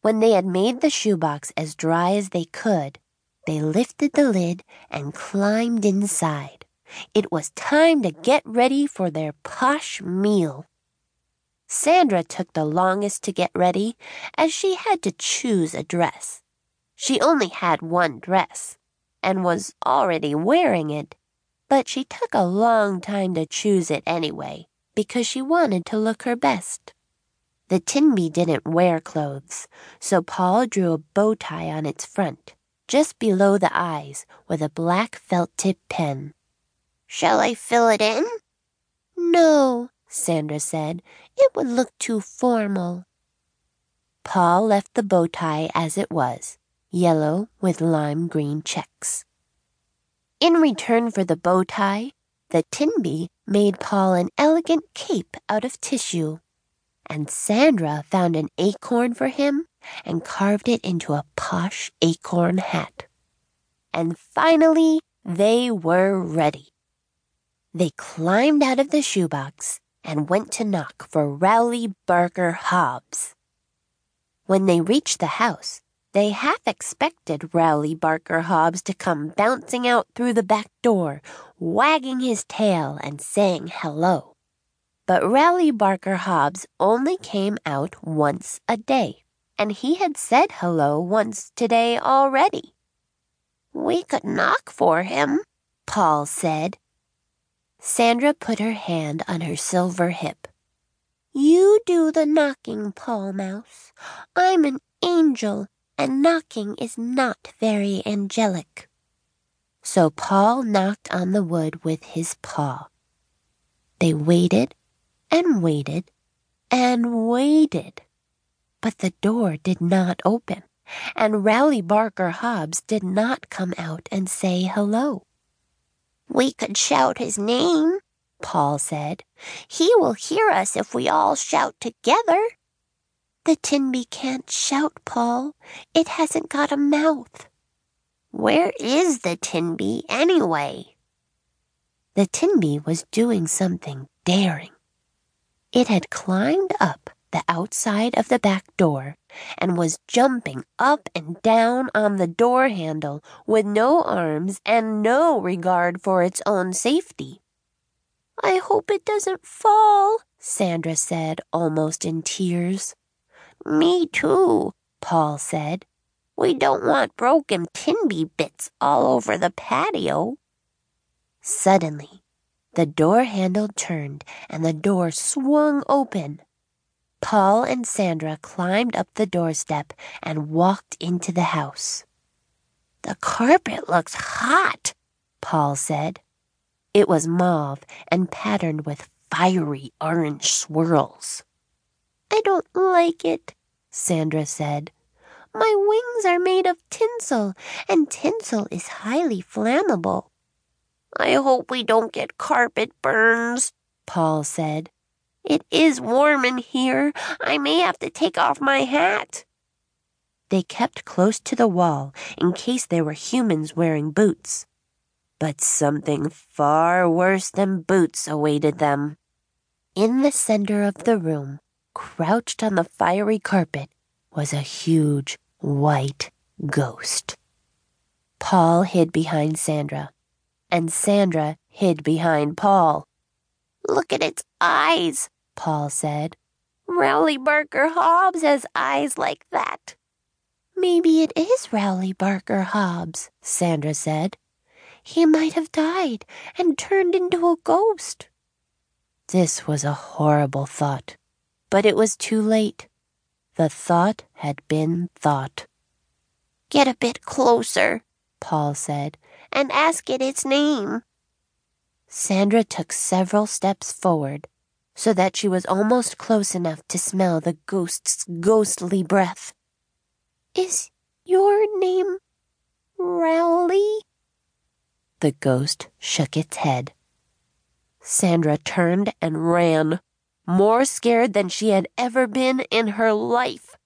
When they had made the shoebox as dry as they could, they lifted the lid and climbed inside. It was time to get ready for their posh meal. Sandra took the longest to get ready, as she had to choose a dress. She only had one dress, and was already wearing it, but she took a long time to choose it anyway, because she wanted to look her best. The Tinby didn't wear clothes, so Paul drew a bow tie on its front, just below the eyes, with a black felt tip pen. Shall I fill it in? No, Sandra said. It would look too formal. Paul left the bow tie as it was, yellow with lime green checks. In return for the bow tie, the Tinby made Paul an elegant cape out of tissue, and Sandra found an acorn for him and carved it into a posh acorn hat. And finally, they were ready. They climbed out of the shoebox and went to knock for Rowley Barker Hobbs. When they reached the house, they half expected Rowley Barker Hobbs to come bouncing out through the back door, wagging his tail and saying hello. But Rowley Barker Hobbs only came out once a day, and he had said hello once today already. We could knock for him, Paul said. Sandra put her hand on her silver hip. You do the knocking, Paul Mouse. I'm an angel, and knocking is not very angelic. So Paul knocked on the wood with his paw. They waited and waited and waited, but the door did not open, and Rowley Barker Hobbs did not come out and say hello. We could shout his name, Paul said. He will hear us if we all shout together. The Tinby can't shout, Paul. It hasn't got a mouth. Where is the Tinby, anyway? The Tinby was doing something daring. It had climbed up the outside of the back door and was jumping up and down on the door handle with no arms and no regard for its own safety. I hope it doesn't fall, Sandra said, almost in tears. Me too, Paul said. We don't want broken Tinby bits all over the patio. Suddenly, the door handle turned and the door swung open. Paul and Sandra climbed up the doorstep and walked into the house. The carpet looks hot, Paul said. It was mauve and patterned with fiery orange swirls. I don't like it, Sandra said. My wings are made of tinsel, and tinsel is highly flammable. I hope we don't get carpet burns, Paul said. It is warm in here. I may have to take off my hat. They kept close to the wall in case there were humans wearing boots. But something far worse than boots awaited them. In the center of the room, crouched on the fiery carpet, was a huge white ghost. Paul hid behind Sandra, and Sandra hid behind Paul. Look at its eyes, Paul said. Rowley Barker Hobbs has eyes like that. Maybe it is Rowley Barker Hobbs, Sandra said. He might have died and turned into a ghost. This was a horrible thought, but it was too late. The thought had been thought. Get a bit closer, Paul said, and ask it its name. Sandra took several steps forward so that she was almost close enough to smell the ghost's ghostly breath. Is your name Rowley? The ghost shook its head. Sandra turned and ran, more scared than she had ever been in her life.